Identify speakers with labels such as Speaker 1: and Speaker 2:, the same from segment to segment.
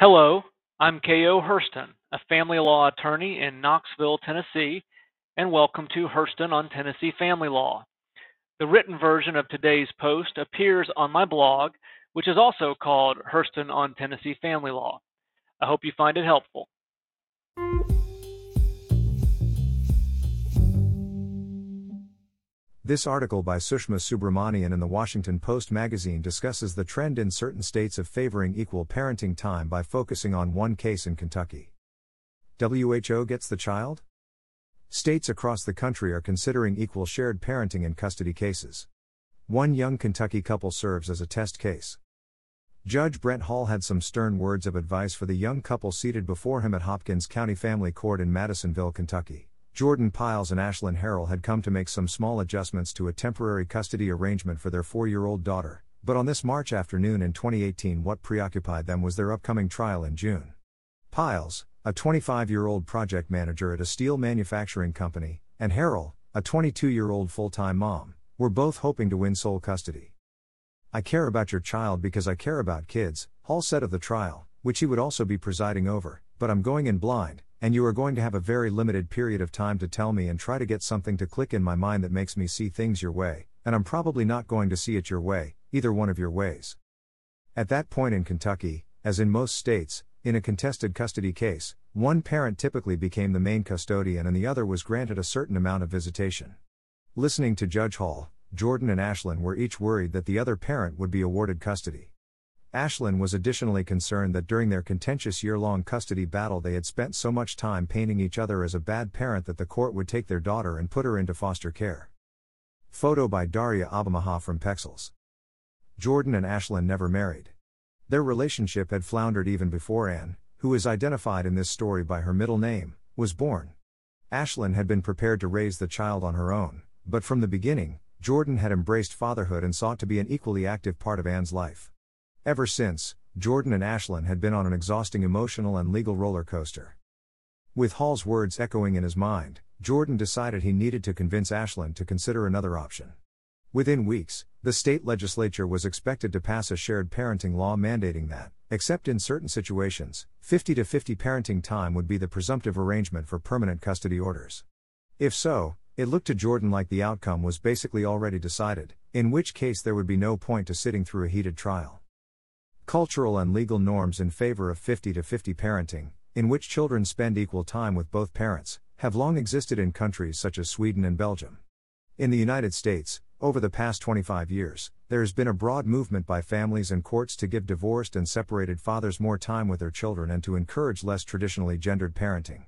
Speaker 1: Hello, I'm K.O. Hurston, a family law attorney in Knoxville, Tennessee, and welcome to Hurston on Tennessee Family Law. The written version of today's post appears on my blog, which is also called Hurston on Tennessee Family Law. I hope you find it helpful.
Speaker 2: This article by Sushma Subramanian in the Washington Post magazine discusses the trend in certain states of favoring equal parenting time by focusing on one case in Kentucky. WHO gets the child? States across the country are considering equal shared parenting in custody cases. One young Kentucky couple serves as a test case. Judge Brent Hall had some stern words of advice for the young couple seated before him at Hopkins County Family Court in Madisonville, Kentucky. Jordan Piles and Ashlyn Harrell had come to make some small adjustments to a temporary custody arrangement for their four year old daughter, but on this March afternoon in 2018, what preoccupied them was their upcoming trial in June. Piles, a 25 year old project manager at a steel manufacturing company, and Harrell, a 22 year old full time mom, were both hoping to win sole custody. I care about your child because I care about kids, Hall said of the trial, which he would also be presiding over, but I'm going in blind, and you are going to have a very limited period of time to tell me and try to get something to click in my mind that makes me see things your way, and I'm probably not going to see it your way, either one of your ways. At that point in Kentucky, as in most states, in a contested custody case, one parent typically became the main custodian and the other was granted a certain amount of visitation. Listening to Judge Hall, Jordan and Ashlyn were each worried that the other parent would be awarded custody. Ashlyn was additionally concerned that during their contentious year long custody battle, they had spent so much time painting each other as a bad parent that the court would take their daughter and put her into foster care. Photo by Daria Obymaha from Pexels. Jordan and Ashlyn never married. Their relationship had floundered even before Anne, who is identified in this story by her middle name, was born. Ashlyn had been prepared to raise the child on her own, but from the beginning, Jordan had embraced fatherhood and sought to be an equally active part of Anne's life. Ever since, Jordan and Ashlyn had been on an exhausting emotional and legal roller coaster. With Hall's words echoing in his mind, Jordan decided he needed to convince Ashlyn to consider another option. Within weeks, the state legislature was expected to pass a shared parenting law mandating that, except in certain situations, 50 to 50 parenting time would be the presumptive arrangement for permanent custody orders. If so, it looked to Jordan like the outcome was basically already decided, in which case there would be no point to sitting through a heated trial. Cultural and legal norms in favor of 50 to 50 parenting, in which children spend equal time with both parents, have long existed in countries such as Sweden and Belgium. In the United States, over the past 25 years, there has been a broad movement by families and courts to give divorced and separated fathers more time with their children and to encourage less traditionally gendered parenting.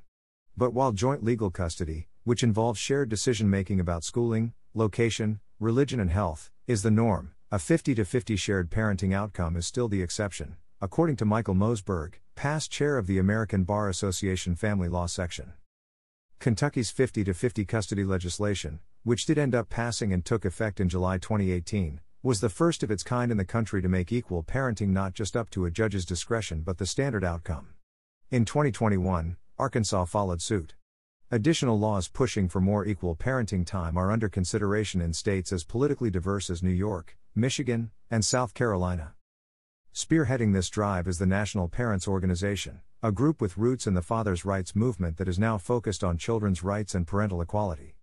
Speaker 2: But while joint legal custody, which involves shared decision making about schooling, location, religion, and health, is the norm, a 50 to 50 shared parenting outcome is still the exception, according to Michael Mosberg, past chair of the American Bar Association Family Law Section. Kentucky's 50 to 50 custody legislation, which did end up passing and took effect in July 2018, was the first of its kind in the country to make equal parenting not just up to a judge's discretion but the standard outcome. In 2021, Arkansas followed suit. Additional laws pushing for more equal parenting time are under consideration in states as politically diverse as New York, Michigan, and South Carolina. Spearheading this drive is the National Parents Organization, a group with roots in the father's rights movement that is now focused on children's rights and parental equality.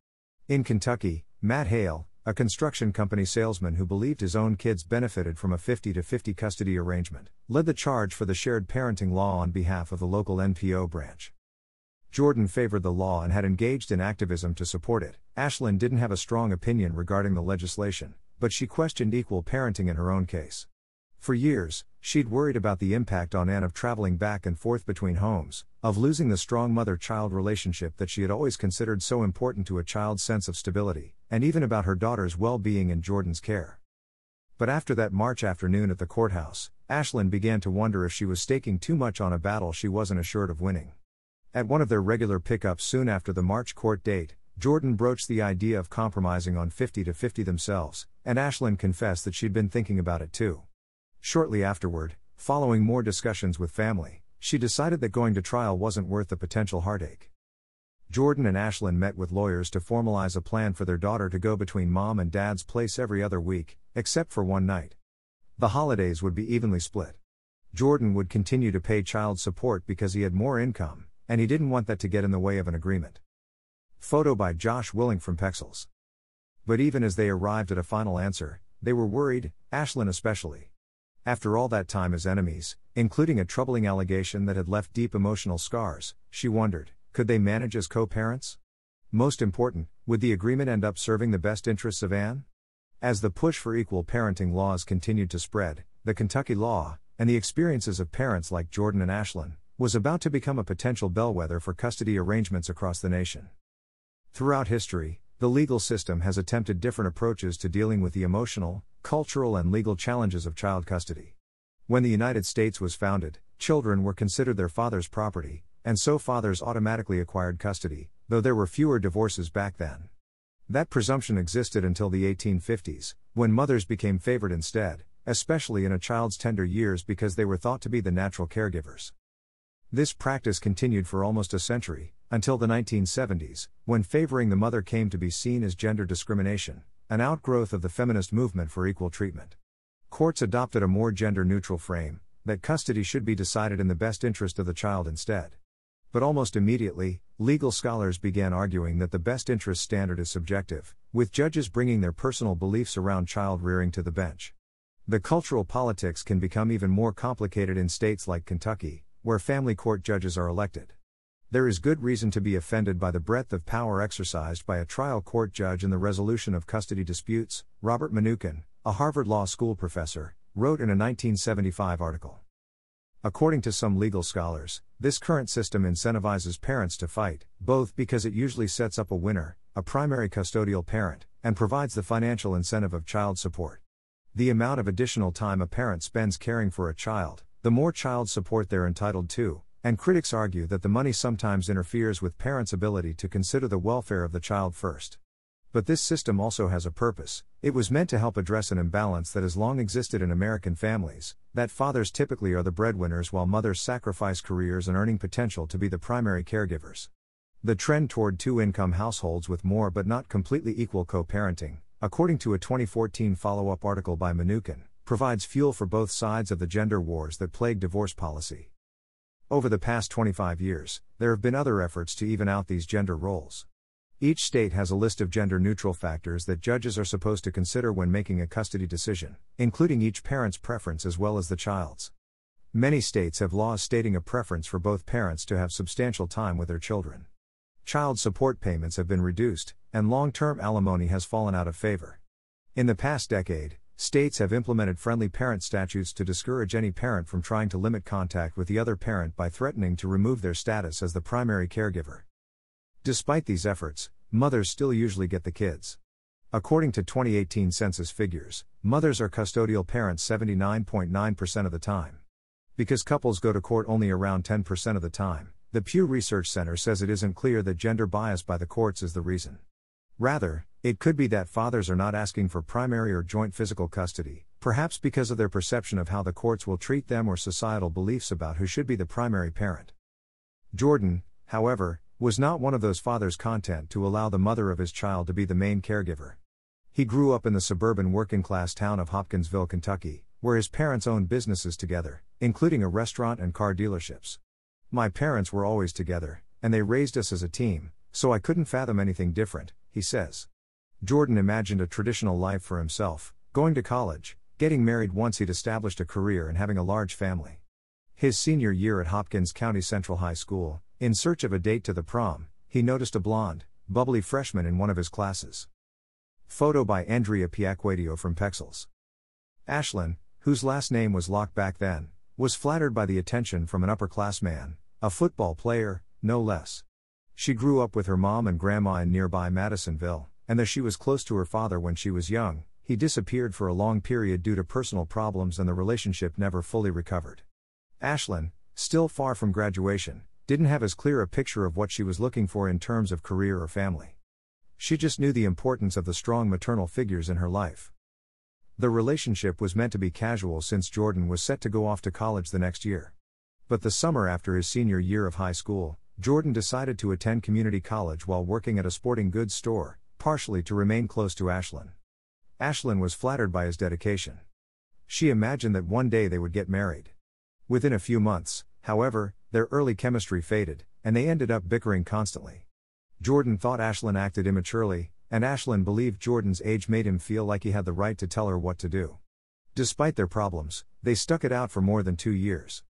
Speaker 2: In Kentucky, Matt Hale, a construction company salesman who believed his own kids benefited from a 50 to 50 custody arrangement, led the charge for the shared parenting law on behalf of the local NPO branch. Jordan favored the law and had engaged in activism to support it. Ashlyn didn't have a strong opinion regarding the legislation, but she questioned equal parenting in her own case. For years, she'd worried about the impact on Anne of traveling back and forth between homes, of losing the strong mother child relationship that she had always considered so important to a child's sense of stability, and even about her daughter's well being in Jordan's care. But after that March afternoon at the courthouse, Ashlyn began to wonder if she was staking too much on a battle she wasn't assured of winning. At one of their regular pickups soon after the March court date, Jordan broached the idea of compromising on 50 to 50 themselves, and Ashlyn confessed that she'd been thinking about it too. Shortly afterward, following more discussions with family, she decided that going to trial wasn't worth the potential heartache. Jordan and Ashlyn met with lawyers to formalize a plan for their daughter to go between mom and dad's place every other week, except for one night. The holidays would be evenly split. Jordan would continue to pay child support because he had more income, and he didn't want that to get in the way of an agreement. Photo by Josh Willink from Pexels. But even as they arrived at a final answer, they were worried, Ashlyn especially. After all that time as enemies, including a troubling allegation that had left deep emotional scars, she wondered could they manage as co parents? Most important, would the agreement end up serving the best interests of Anne? As the push for equal parenting laws continued to spread, the Kentucky law, and the experiences of parents like Jordan and Ashlyn, was about to become a potential bellwether for custody arrangements across the nation. Throughout history, the legal system has attempted different approaches to dealing with the emotional, cultural, and legal challenges of child custody. When the United States was founded, children were considered their father's property, and so fathers automatically acquired custody, though there were fewer divorces back then. That presumption existed until the 1850s, when mothers became favored instead, especially in a child's tender years because they were thought to be the natural caregivers. This practice continued for almost a century, until the 1970s, when favoring the mother came to be seen as gender discrimination, an outgrowth of the feminist movement for equal treatment. Courts adopted a more gender neutral frame, that custody should be decided in the best interest of the child instead. But almost immediately, legal scholars began arguing that the best interest standard is subjective, with judges bringing their personal beliefs around child rearing to the bench. The cultural politics can become even more complicated in states like Kentucky, where family court judges are elected. There is good reason to be offended by the breadth of power exercised by a trial court judge in the resolution of custody disputes, Robert Mnookin, a Harvard Law School professor, wrote in a 1975 article. According to some legal scholars, this current system incentivizes parents to fight, both because it usually sets up a winner, a primary custodial parent, and provides the financial incentive of child support. The amount of additional time a parent spends caring for a child, the more child support they're entitled to, and critics argue that the money sometimes interferes with parents' ability to consider the welfare of the child first. But this system also has a purpose. It was meant to help address an imbalance that has long existed in American families that fathers typically are the breadwinners while mothers sacrifice careers and earning potential to be the primary caregivers. The trend toward two income households with more but not completely equal co parenting, according to a 2014 follow up article by Mnookin, provides fuel for both sides of the gender wars that plague divorce policy. Over the past 25 years, there have been other efforts to even out these gender roles. Each state has a list of gender neutral factors that judges are supposed to consider when making a custody decision, including each parent's preference as well as the child's. Many states have laws stating a preference for both parents to have substantial time with their children. Child support payments have been reduced, and long term alimony has fallen out of favor. In the past decade, states have implemented friendly parent statutes to discourage any parent from trying to limit contact with the other parent by threatening to remove their status as the primary caregiver. Despite these efforts, mothers still usually get the kids. According to 2018 census figures, mothers are custodial parents 79.9% of the time. Because couples go to court only around 10% of the time, the Pew Research Center says it isn't clear that gender bias by the courts is the reason. Rather, it could be that fathers are not asking for primary or joint physical custody, perhaps because of their perception of how the courts will treat them or societal beliefs about who should be the primary parent. Jordan, however, was not one of those fathers content to allow the mother of his child to be the main caregiver. He grew up in the suburban working class town of Hopkinsville, Kentucky, where his parents owned businesses together, including a restaurant and car dealerships. My parents were always together, and they raised us as a team, so I couldn't fathom anything different, he says. Jordan imagined a traditional life for himself, going to college, getting married once he'd established a career, and having a large family. His senior year at Hopkins County Central High School, in search of a date to the prom, he noticed a blonde, bubbly freshman in one of his classes. Photo by Andrea Piacquadio from Pexels. Ashlyn, whose last name was Locke back then, was flattered by the attention from an upperclassman, a football player, no less. She grew up with her mom and grandma in nearby Madisonville, and though she was close to her father when she was young, he disappeared for a long period due to personal problems and the relationship never fully recovered. Ashlyn, still far from graduation, didn't have as clear a picture of what she was looking for in terms of career or family. She just knew the importance of the strong maternal figures in her life. The relationship was meant to be casual since Jordan was set to go off to college the next year. But the summer after his senior year of high school, Jordan decided to attend community college while working at a sporting goods store, partially to remain close to Ashlyn. Ashlyn was flattered by his dedication. She imagined that one day they would get married. Within a few months, however, their early chemistry faded, and they ended up bickering constantly. Jordan thought Ashlyn acted immaturely, and Ashlyn believed Jordan's age made him feel like he had the right to tell her what to do. Despite their problems, they stuck it out for more than two years.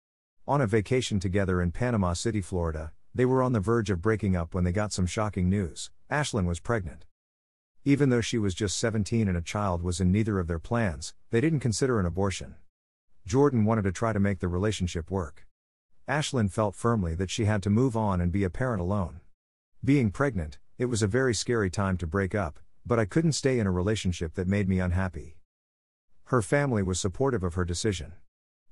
Speaker 2: On a vacation together in Panama City, Florida, they were on the verge of breaking up when they got some shocking news Ashlyn was pregnant. Even though she was just 17 and a child was in neither of their plans, they didn't consider an abortion. Jordan wanted to try to make the relationship work. Ashlyn felt firmly that she had to move on and be a parent alone. Being pregnant, it was a very scary time to break up, but I couldn't stay in a relationship that made me unhappy. Her family was supportive of her decision.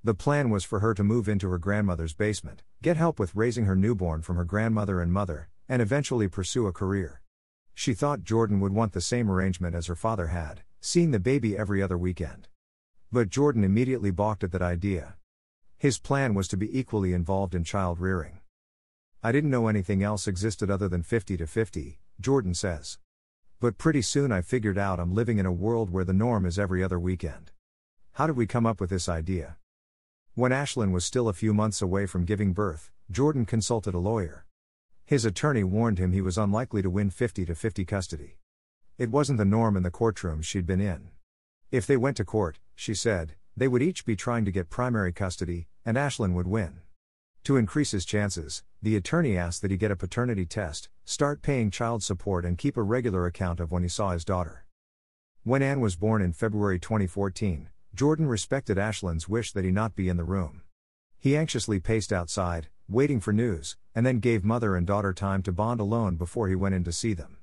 Speaker 2: The plan was for her to move into her grandmother's basement, get help with raising her newborn from her grandmother and mother, and eventually pursue a career. She thought Jordan would want the same arrangement as her father had, seeing the baby every other weekend. But Jordan immediately balked at that idea. His plan was to be equally involved in child rearing. I didn't know anything else existed other than 50 to 50, Jordan says. But pretty soon I figured out I'm living in a world where the norm is every other weekend. How did we come up with this idea? When Ashlyn was still a few months away from giving birth, Jordan consulted a lawyer. His attorney warned him he was unlikely to win 50 to 50 custody. It wasn't the norm in the courtrooms she'd been in. If they went to court, she said, they would each be trying to get primary custody, and Ashlyn would win. To increase his chances, the attorney asked that he get a paternity test, start paying child support, and keep a regular account of when he saw his daughter. When Anne was born in February 2014, Jordan respected Ashlyn's wish that he not be in the room. He anxiously paced outside, waiting for news, and then gave mother and daughter time to bond alone before he went in to see them.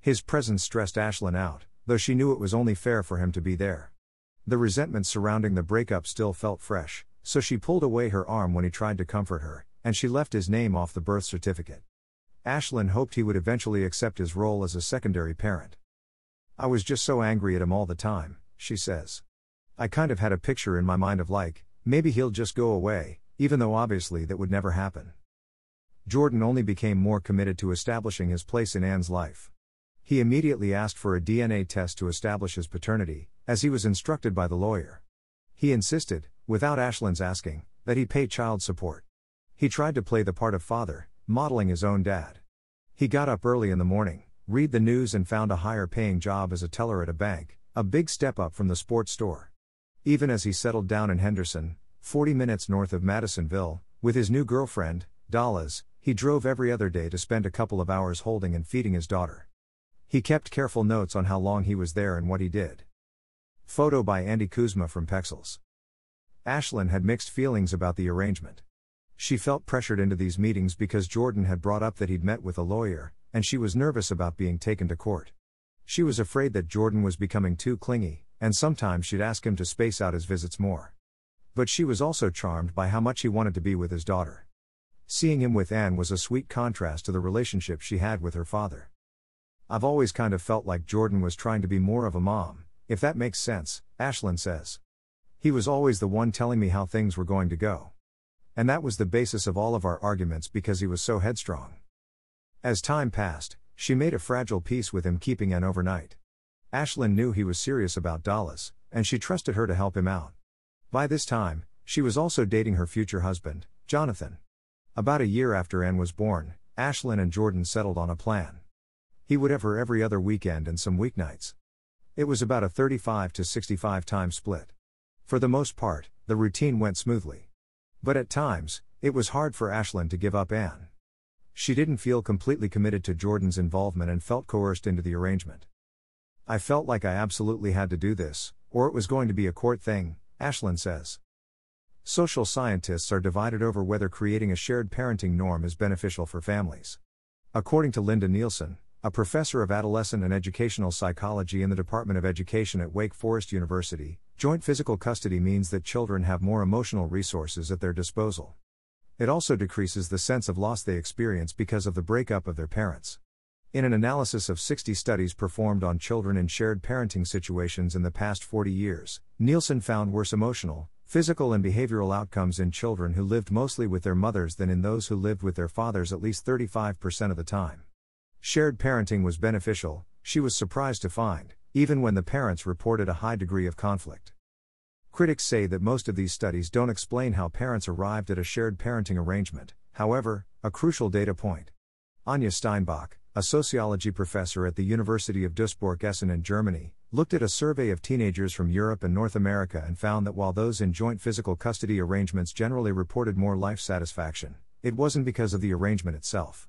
Speaker 2: His presence stressed Ashlyn out, though she knew it was only fair for him to be there. The resentment surrounding the breakup still felt fresh, so she pulled away her arm when he tried to comfort her, and she left his name off the birth certificate. Ashlyn hoped he would eventually accept his role as a secondary parent. I was just so angry at him all the time, she says. I kind of had a picture in my mind of like, maybe he'll just go away, even though obviously that would never happen. Jordan only became more committed to establishing his place in Anne's life. He immediately asked for a DNA test to establish his paternity, as he was instructed by the lawyer. He insisted, without Ashlyn's asking, that he pay child support. He tried to play the part of father, modeling his own dad. He got up early in the morning, read the news, and found a higher paying job as a teller at a bank, a big step up from the sports store. Even as he settled down in Henderson, 40 minutes north of Madisonville, with his new girlfriend, Dallas, he drove every other day to spend a couple of hours holding and feeding his daughter. He kept careful notes on how long he was there and what he did. Photo by Andy Kuzma from Pexels. Ashlyn had mixed feelings about the arrangement. She felt pressured into these meetings because Jordan had brought up that he'd met with a lawyer, and she was nervous about being taken to court. She was afraid that Jordan was becoming too clingy, and sometimes she'd ask him to space out his visits more. But she was also charmed by how much he wanted to be with his daughter. Seeing him with Anne was a sweet contrast to the relationship she had with her father. I've always kind of felt like Jordan was trying to be more of a mom, if that makes sense, Ashlyn says. He was always the one telling me how things were going to go. And that was the basis of all of our arguments because he was so headstrong. As time passed, she made a fragile peace with him keeping Anne overnight. Ashlyn knew he was serious about Dallas, and she trusted her to help him out. By this time, she was also dating her future husband, Jonathan. About a year after Anne was born, Ashlyn and Jordan settled on a plan. He would have her every other weekend and some weeknights. It was about a 35 to 65 time split. For the most part, the routine went smoothly. But at times, it was hard for Ashlyn to give up Anne. She didn't feel completely committed to Jordan's involvement and felt coerced into the arrangement. I felt like I absolutely had to do this, or it was going to be a court thing, Ashlyn says. Social scientists are divided over whether creating a shared parenting norm is beneficial for families. According to Linda Nielsen, a professor of adolescent and educational psychology in the Department of Education at Wake Forest University, joint physical custody means that children have more emotional resources at their disposal. It also decreases the sense of loss they experience because of the breakup of their parents. In an analysis of 60 studies performed on children in shared parenting situations in the past 40 years, Nielsen found worse emotional, physical, and behavioral outcomes in children who lived mostly with their mothers than in those who lived with their fathers at least 35% of the time. Shared parenting was beneficial, she was surprised to find, even when the parents reported a high degree of conflict. Critics say that most of these studies don't explain how parents arrived at a shared parenting arrangement, however, a crucial data point. Anja Steinbach, a sociology professor at the University of Duisburg Essen in Germany, looked at a survey of teenagers from Europe and North America and found that while those in joint physical custody arrangements generally reported more life satisfaction, it wasn't because of the arrangement itself.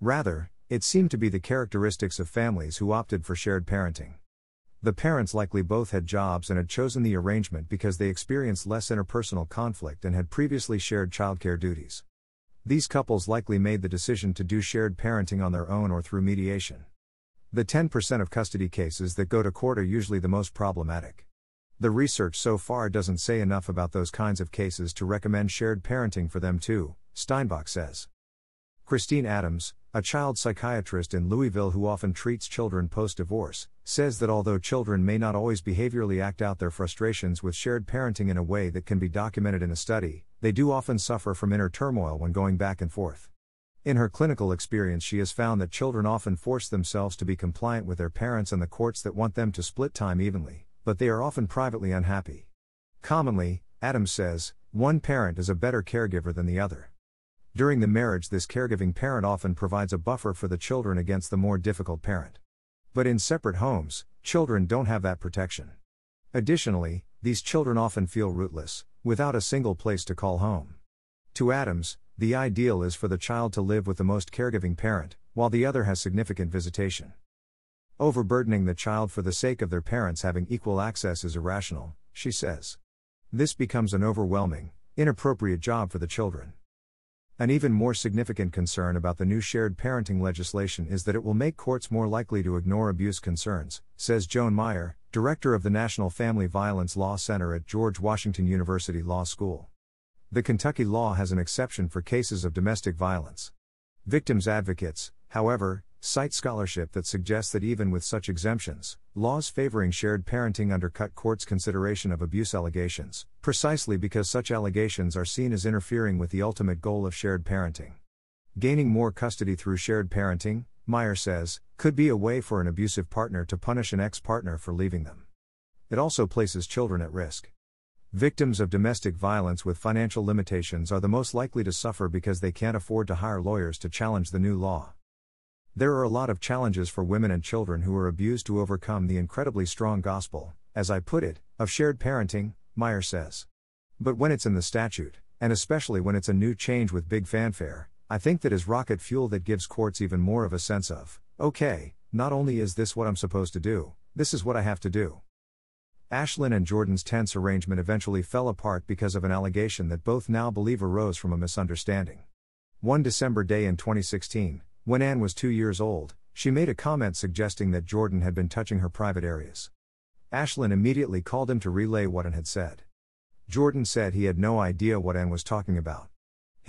Speaker 2: Rather, it seemed to be the characteristics of families who opted for shared parenting. The parents likely both had jobs and had chosen the arrangement because they experienced less interpersonal conflict and had previously shared childcare duties. These couples likely made the decision to do shared parenting on their own or through mediation. The 10% of custody cases that go to court are usually the most problematic. The research so far doesn't say enough about those kinds of cases to recommend shared parenting for them too, Steinbach says. Christine Adams, a child psychiatrist in Louisville who often treats children post divorce, says that although children may not always behaviorally act out their frustrations with shared parenting in a way that can be documented in a study, they do often suffer from inner turmoil when going back and forth. In her clinical experience, she has found that children often force themselves to be compliant with their parents and the courts that want them to split time evenly, but they are often privately unhappy. Commonly, Adams says, one parent is a better caregiver than the other. During the marriage, this caregiving parent often provides a buffer for the children against the more difficult parent. But in separate homes, children don't have that protection. Additionally, these children often feel rootless, without a single place to call home. To Adams, the ideal is for the child to live with the most caregiving parent, while the other has significant visitation. Overburdening the child for the sake of their parents having equal access is irrational, she says. This becomes an overwhelming, inappropriate job for the children. An even more significant concern about the new shared parenting legislation is that it will make courts more likely to ignore abuse concerns, says Joan Meier, director of the National Family Violence Law Center at George Washington University Law School. The Kentucky law has an exception for cases of domestic violence. Victims advocates, however, cite scholarship that suggests that even with such exemptions, laws favoring shared parenting undercut courts' consideration of abuse allegations, precisely because such allegations are seen as interfering with the ultimate goal of shared parenting. Gaining more custody through shared parenting, Meier says, could be a way for an abusive partner to punish an ex partner for leaving them. It also places children at risk. Victims of domestic violence with financial limitations are the most likely to suffer because they can't afford to hire lawyers to challenge the new law. There are a lot of challenges for women and children who are abused to overcome the incredibly strong gospel, as I put it, of shared parenting, Meier says. But when it's in the statute, and especially when it's a new change with big fanfare, I think that is rocket fuel that gives courts even more of a sense of, okay, not only is this what I'm supposed to do, this is what I have to do. Ashlyn and Jordan's tense arrangement eventually fell apart because of an allegation that both now believe arose from a misunderstanding. One December day in 2016, when Anne was two years old, she made a comment suggesting that Jordan had been touching her private areas. Ashlyn immediately called him to relay what Anne had said. Jordan said he had no idea what Anne was talking about.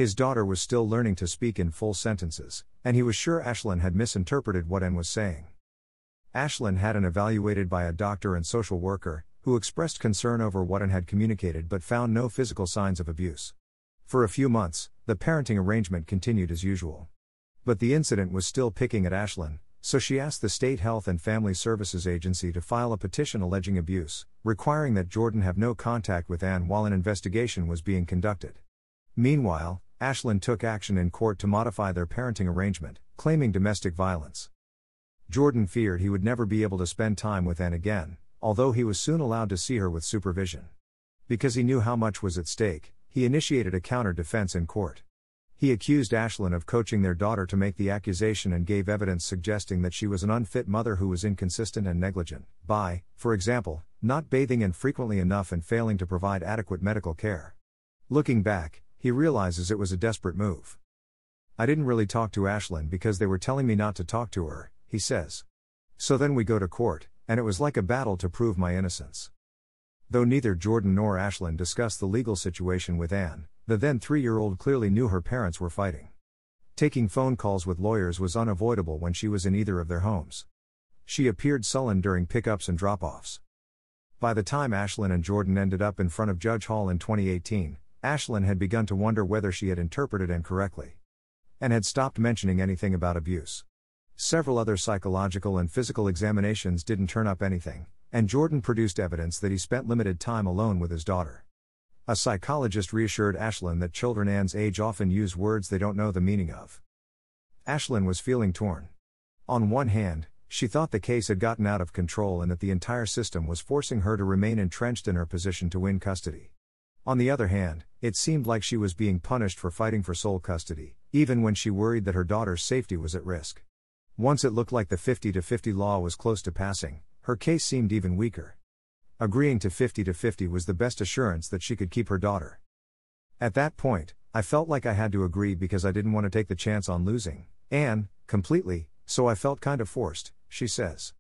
Speaker 2: His daughter was still learning to speak in full sentences, and he was sure Ashlyn had misinterpreted what Anne was saying. Ashlyn had Anne evaluated by a doctor and social worker, who expressed concern over what Anne had communicated but found no physical signs of abuse. For a few months, the parenting arrangement continued as usual. But the incident was still picking at Ashlyn, so she asked the State Health and Family Services Agency to file a petition alleging abuse, requiring that Jordan have no contact with Anne while an investigation was being conducted. Meanwhile, Ashlyn took action in court to modify their parenting arrangement, claiming domestic violence. Jordan feared he would never be able to spend time with Anne again, although he was soon allowed to see her with supervision. Because he knew how much was at stake, he initiated a counter defense in court. He accused Ashlyn of coaching their daughter to make the accusation and gave evidence suggesting that she was an unfit mother who was inconsistent and negligent, by, for example, not bathing in frequently enough and failing to provide adequate medical care. Looking back, he realizes it was a desperate move. I didn't really talk to Ashlyn because they were telling me not to talk to her, he says. So then we go to court, and it was like a battle to prove my innocence. Though neither Jordan nor Ashlyn discussed the legal situation with Anne, the then three year old clearly knew her parents were fighting. Taking phone calls with lawyers was unavoidable when she was in either of their homes. She appeared sullen during pickups and drop offs. By the time Ashlyn and Jordan ended up in front of Judge Hall in 2018, Ashlyn had begun to wonder whether she had interpreted incorrectly. And had stopped mentioning anything about abuse. Several other psychological and physical examinations didn't turn up anything, and Jordan produced evidence that he spent limited time alone with his daughter. A psychologist reassured Ashlyn that children Anne's age often use words they don't know the meaning of. Ashlyn was feeling torn. On one hand, she thought the case had gotten out of control and that the entire system was forcing her to remain entrenched in her position to win custody. On the other hand, it seemed like she was being punished for fighting for sole custody, even when she worried that her daughter's safety was at risk. Once it looked like the 50 to 50 law was close to passing, her case seemed even weaker. Agreeing to 50 to 50 was the best assurance that she could keep her daughter. At that point, I felt like I had to agree because I didn't want to take the chance on losing, Anne, completely, so I felt kind of forced, she says.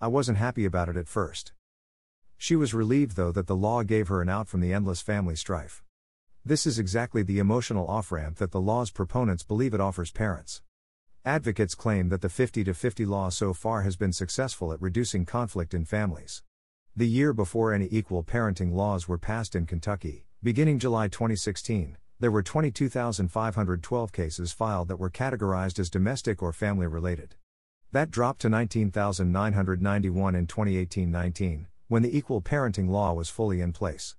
Speaker 2: I wasn't happy about it at first. She was relieved, though, that the law gave her an out from the endless family strife. This is exactly the emotional off ramp that the law's proponents believe it offers parents. Advocates claim that the 50 to 50 law so far has been successful at reducing conflict in families. The year before any equal parenting laws were passed in Kentucky, beginning July 2016, there were 22,512 cases filed that were categorized as domestic or family related. That dropped to 19,991 in 2018 19, when the equal parenting law was fully in place.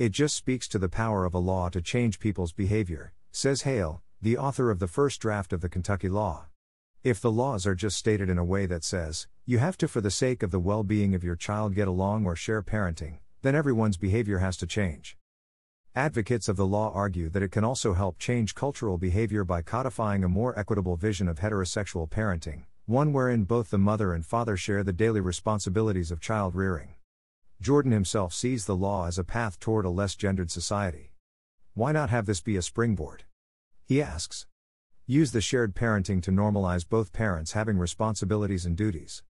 Speaker 2: It just speaks to the power of a law to change people's behavior, says Hale, the author of the first draft of the Kentucky law. If the laws are just stated in a way that says, you have to, for the sake of the well being of your child, get along or share parenting, then everyone's behavior has to change. Advocates of the law argue that it can also help change cultural behavior by codifying a more equitable vision of heterosexual parenting, one wherein both the mother and father share the daily responsibilities of child rearing. Jordan himself sees the law as a path toward a less gendered society. Why not have this be a springboard? He asks. Use the shared parenting to normalize both parents having responsibilities and duties.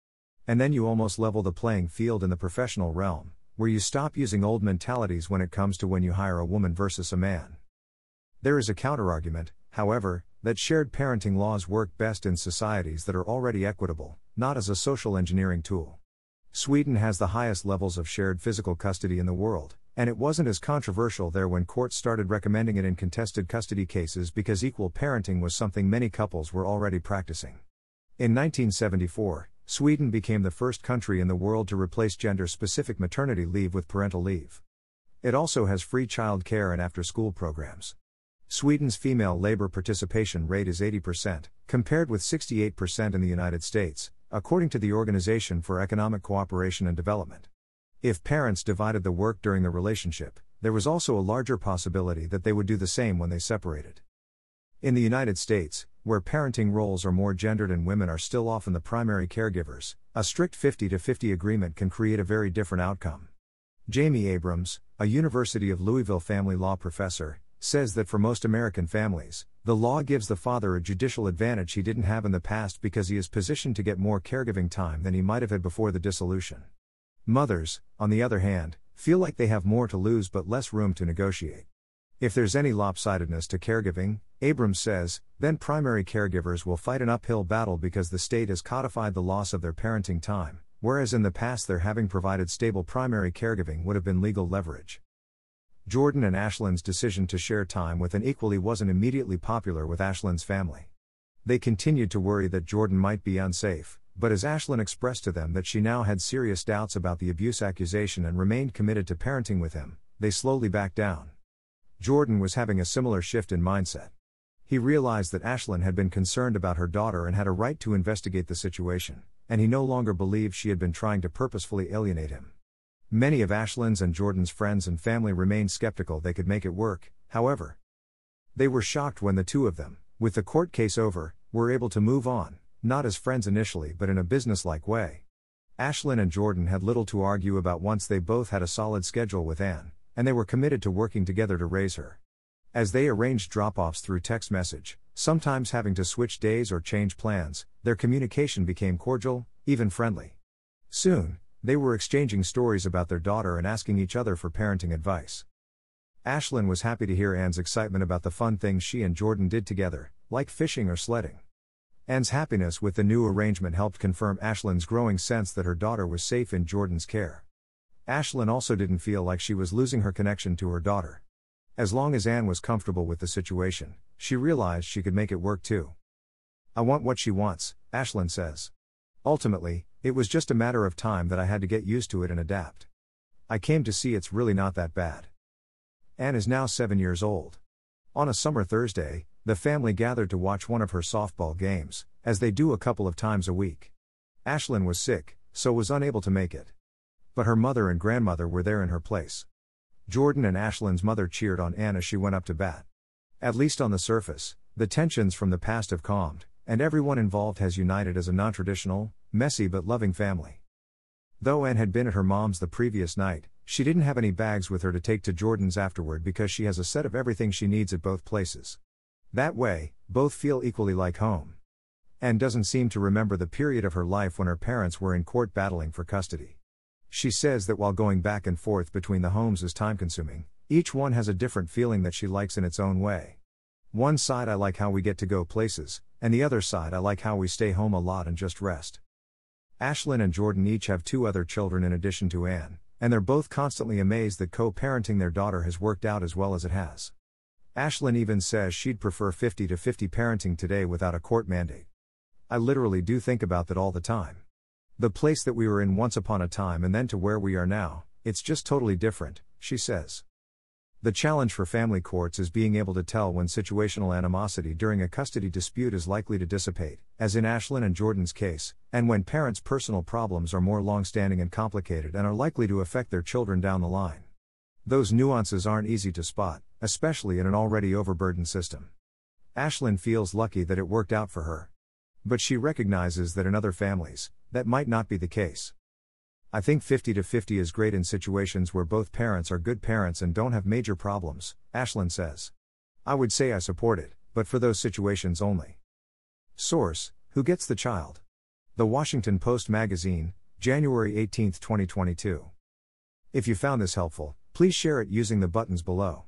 Speaker 2: And then you almost level the playing field in the professional realm, where you stop using old mentalities when it comes to when you hire a woman versus a man. There is a counterargument, however, that shared parenting laws work best in societies that are already equitable, not as a social engineering tool. Sweden has the highest levels of shared physical custody in the world, and it wasn't as controversial there when courts started recommending it in contested custody cases because equal parenting was something many couples were already practicing. In 1974, Sweden became the first country in the world to replace gender specific maternity leave with parental leave. It also has free child care and after school programs. Sweden's female labor participation rate is 80%, compared with 68% in the United States, according to the Organization for Economic Cooperation and Development. If parents divided the work during the relationship, there was also a larger possibility that they would do the same when they separated. In the United States, where parenting roles are more gendered and women are still often the primary caregivers, a strict 50 to 50 agreement can create a very different outcome. Jamie Abrams, a University of Louisville family law professor, says that for most American families, the law gives the father a judicial advantage he didn't have in the past because he is positioned to get more caregiving time than he might have had before the dissolution. Mothers, on the other hand, feel like they have more to lose but less room to negotiate. If there's any lopsidedness to caregiving, Abrams says, then primary caregivers will fight an uphill battle because the state has codified the loss of their parenting time, whereas in the past their having provided stable primary caregiving would have been legal leverage. Jordan and Ashlyn's decision to share time with Anne equally wasn't immediately popular with Ashlyn's family. They continued to worry that Jordan might be unsafe, but as Ashlyn expressed to them that she now had serious doubts about the abuse accusation and remained committed to parenting with him, they slowly backed down. Jordan was having a similar shift in mindset. He realized that Ashlyn had been concerned about her daughter and had a right to investigate the situation, and he no longer believed she had been trying to purposefully alienate him. Many of Ashlyn's and Jordan's friends and family remained skeptical they could make it work, however. They were shocked when the two of them, with the court case over, were able to move on, not as friends initially but in a businesslike way. Ashlyn and Jordan had little to argue about once they both had a solid schedule with Anne, and they were committed to working together to raise her. As they arranged drop offs through text message, sometimes having to switch days or change plans, their communication became cordial, even friendly. Soon, they were exchanging stories about their daughter and asking each other for parenting advice. Ashlyn was happy to hear Anne's excitement about the fun things she and Jordan did together, like fishing or sledding. Anne's happiness with the new arrangement helped confirm Ashlyn's growing sense that her daughter was safe in Jordan's care. Ashlyn also didn't feel like she was losing her connection to her daughter. As long as Anne was comfortable with the situation, she realized she could make it work too. I want what she wants, Ashlyn says. Ultimately, It was just a matter of time that I had to get used to it and adapt. I came to see it's really not that bad. Anne is now seven years old. On a summer Thursday, the family gathered to watch one of her softball games, as they do a couple of times a week. Ashlyn was sick, so was unable to make it. But her mother and grandmother were there in her place. Jordan and Ashlyn's mother cheered on Anne as she went up to bat. At least on the surface, the tensions from the past have calmed, and everyone involved has united as a non traditional, messy but loving family. Though Anne had been at her mom's the previous night, she didn't have any bags with her to take to Jordan's afterward because she has a set of everything she needs at both places. That way, both feel equally like home. Anne doesn't seem to remember the period of her life when her parents were in court battling for custody. She says that while going back and forth between the homes is time consuming, each one has a different feeling that she likes in its own way. One side I like how we get to go places, and the other side I like how we stay home a lot and just rest. Ashlyn and Jordan each have two other children in addition to Anne, and they're both constantly amazed that co parenting their daughter has worked out as well as it has. Ashlyn even says she'd prefer 50 to 50 parenting today without a court mandate. I literally do think about that all the time. The place that we were in once upon a time and then to where we are now, it's just totally different, she says. The challenge for family courts is being able to tell when situational animosity during a custody dispute is likely to dissipate, as in Ashlyn and Jordan's case, and when parents' personal problems are more long standing and complicated and are likely to affect their children down the line. Those nuances aren't easy to spot, especially in an already overburdened system. Ashlyn feels lucky that it worked out for her. But she recognizes that in other families, that might not be the case. I think 50 to 50 is great in situations where both parents are good parents and don't have major problems, Ashlyn says. I would say I support it, but for those situations only. Source Who Gets the Child? The Washington Post Magazine, January 18, 2022. If you found this helpful, please share it using the buttons below.